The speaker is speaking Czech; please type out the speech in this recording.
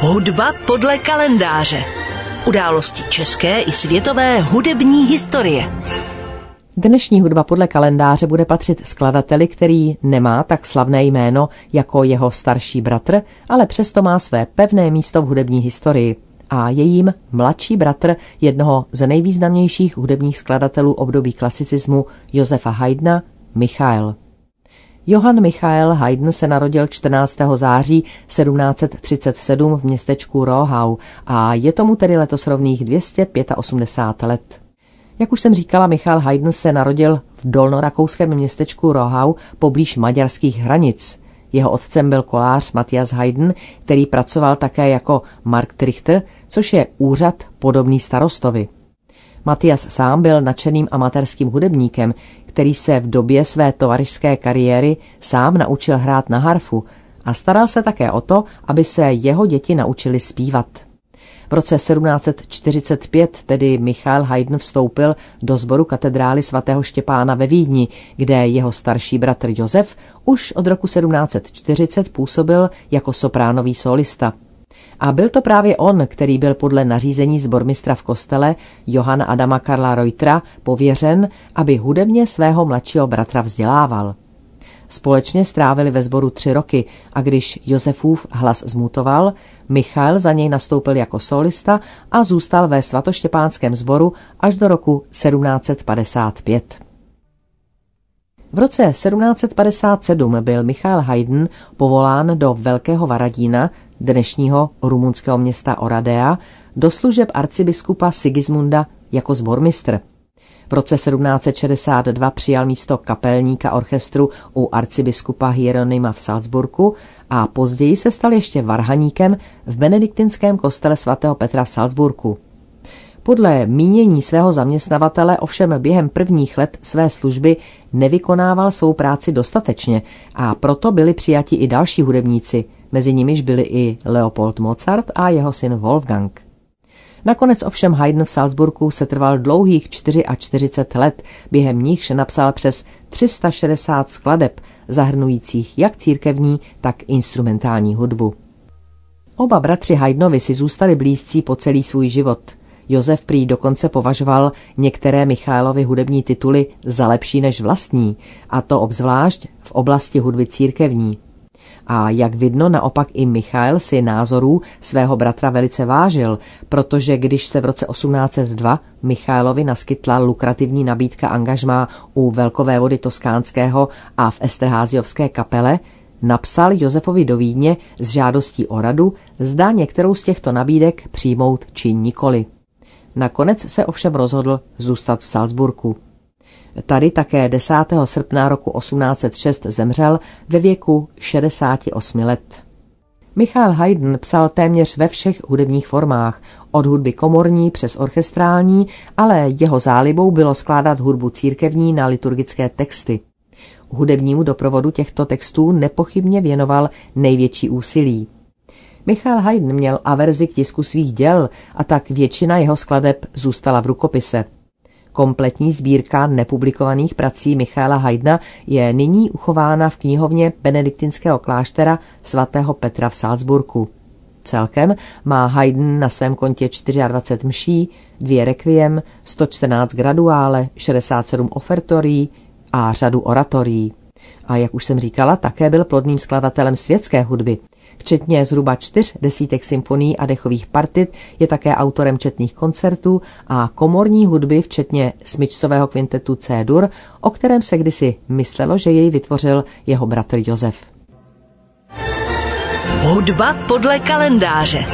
Hudba podle kalendáře. Události české i světové hudební historie. Dnešní hudba podle kalendáře bude patřit skladateli, který nemá tak slavné jméno jako jeho starší bratr, ale přesto má své pevné místo v hudební historii a jejím mladší bratr jednoho ze nejvýznamnějších hudebních skladatelů období klasicismu Josefa Haydna, Michael. Johann Michael Haydn se narodil 14. září 1737 v městečku Rohau a je tomu tedy letos rovných 285 let. Jak už jsem říkala, Michal Haydn se narodil v dolnorakouském městečku Rohau poblíž maďarských hranic. Jeho otcem byl kolář Matthias Haydn, který pracoval také jako Marktrichter, což je úřad podobný starostovi. Matias sám byl nadšeným amatérským hudebníkem, který se v době své tovarišské kariéry sám naučil hrát na harfu a staral se také o to, aby se jeho děti naučili zpívat. V roce 1745 tedy Michal Haydn vstoupil do sboru katedrály svatého Štěpána ve Vídni, kde jeho starší bratr Josef už od roku 1740 působil jako sopránový solista. A byl to právě on, který byl podle nařízení zbormistra v kostele Johana Adama Karla Reutera pověřen, aby hudebně svého mladšího bratra vzdělával. Společně strávili ve sboru tři roky a když Josefův hlas zmutoval, Michal za něj nastoupil jako solista a zůstal ve svatoštěpánském sboru až do roku 1755. V roce 1757 byl Michal Haydn povolán do Velkého Varadína, dnešního rumunského města Oradea, do služeb arcibiskupa Sigismunda jako zbormistr. V roce 1762 přijal místo kapelníka orchestru u arcibiskupa Hieronyma v Salzburgu a později se stal ještě varhaníkem v benediktinském kostele svatého Petra v Salzburgu. Podle mínění svého zaměstnavatele ovšem během prvních let své služby nevykonával svou práci dostatečně a proto byli přijati i další hudebníci, mezi nimiž byli i Leopold Mozart a jeho syn Wolfgang. Nakonec ovšem Haydn v Salzburgu se trval dlouhých 44 let, během nichž napsal přes 360 skladeb, zahrnujících jak církevní, tak instrumentální hudbu. Oba bratři Haydnovi si zůstali blízcí po celý svůj život. Josef prý dokonce považoval některé Michailovy hudební tituly za lepší než vlastní, a to obzvlášť v oblasti hudby církevní. A jak vidno, naopak i Michail si názorů svého bratra velice vážil, protože když se v roce 1802 Michailovi naskytla lukrativní nabídka angažmá u vody Toskánského a v Esterháziovské kapele, napsal Josefovi do Vídně s žádostí o radu, zda některou z těchto nabídek přijmout či nikoli. Nakonec se ovšem rozhodl zůstat v Salzburku. Tady také 10. srpna roku 1806 zemřel ve věku 68 let. Michal Haydn psal téměř ve všech hudebních formách, od hudby komorní přes orchestrální, ale jeho zálibou bylo skládat hudbu církevní na liturgické texty. Hudebnímu doprovodu těchto textů nepochybně věnoval největší úsilí. Michal Haydn měl averzi k tisku svých děl a tak většina jeho skladeb zůstala v rukopise – Kompletní sbírka nepublikovaných prací Michaela Haydna je nyní uchována v knihovně benediktinského kláštera svatého Petra v Salzburku. Celkem má Haydn na svém kontě 24 mší, dvě requiem, 114 graduále, 67 ofertorií a řadu oratorií. A jak už jsem říkala, také byl plodným skladatelem světské hudby – Včetně zhruba čtyř desítek symfonií a dechových partit je také autorem četných koncertů a komorní hudby, včetně smyčcového kvintetu C-dur, o kterém se kdysi myslelo, že jej vytvořil jeho bratr Josef. Hudba podle kalendáře.